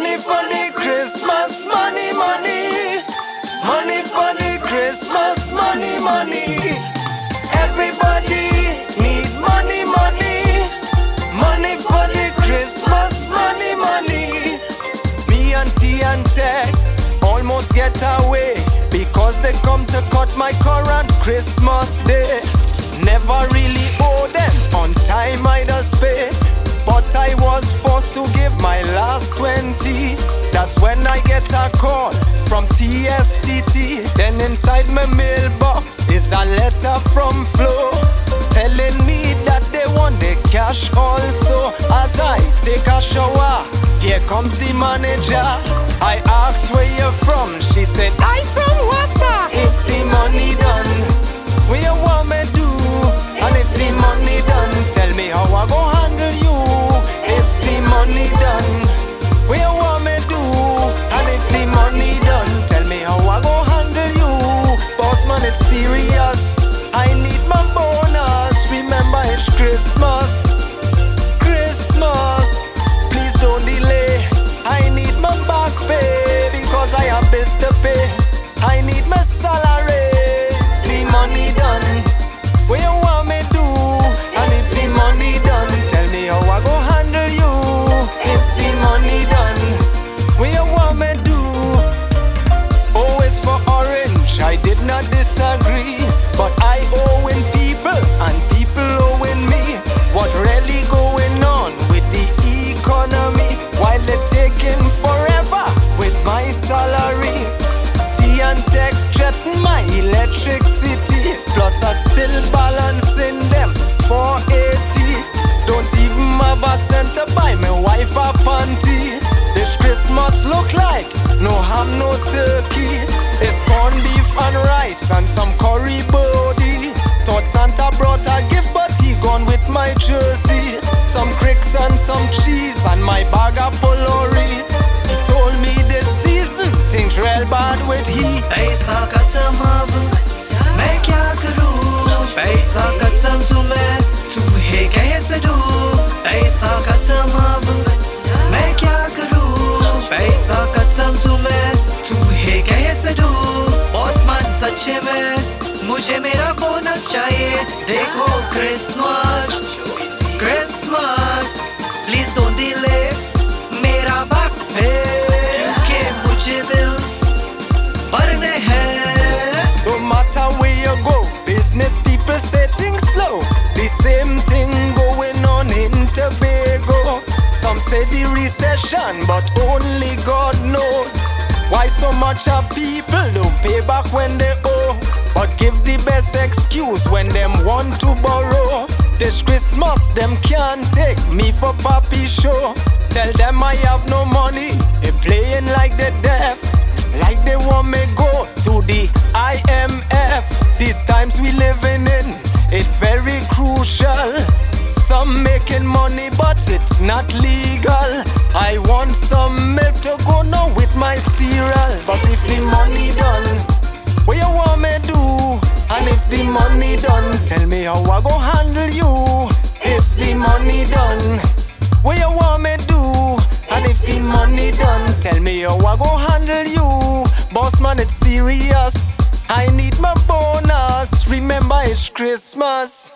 Money for the Christmas, money, money. Money for the Christmas, money, money. Everybody needs money, money. Money for the Christmas, money, money. Me and T&TEC almost get away because they come to cut my current Christmas day. Last 20. That's when I get a call from TSTT. Then inside my mailbox is a letter from Flow telling me that they want the cash also. As I take a shower, here comes the manager. I asked where you're from. She said, I'm from serious. I need my bonus. Remember it's Christmas. I not disagree. But I rice and some curry body. Thought Santa brought a gift, but he gone with my jersey. Some Crix and some cheese and my bag of pholourie. He told me this season things real bad with he. Hey, Saka. बॉसमान सच में मुझे मेरा bonus चाहिए देखो Christmas Christmas please don't delay मेरा back पे के मुझे bills भरने हैं No matter where you go, business people say things slow. The same thing going on in Tobago. Some say the recession, but only God knows. why so much of people don't pay back when they owe, but give the best excuse when them want to borrow. This Christmas, them can't take me for pappyshow. Tell them I have no money, they playing like they deaf. Like they want me go to the IMF. These times we living in, it very. Some making money, but it's not legal. I want some milk to go now with my cereal. But if the money done, what you want me do? And if the money done, tell me how I go handle you. If the money done, what you want me do? And if the money done, tell me how I go handle you. Boss man, it's serious. I need my bonus. Remember it's Christmas.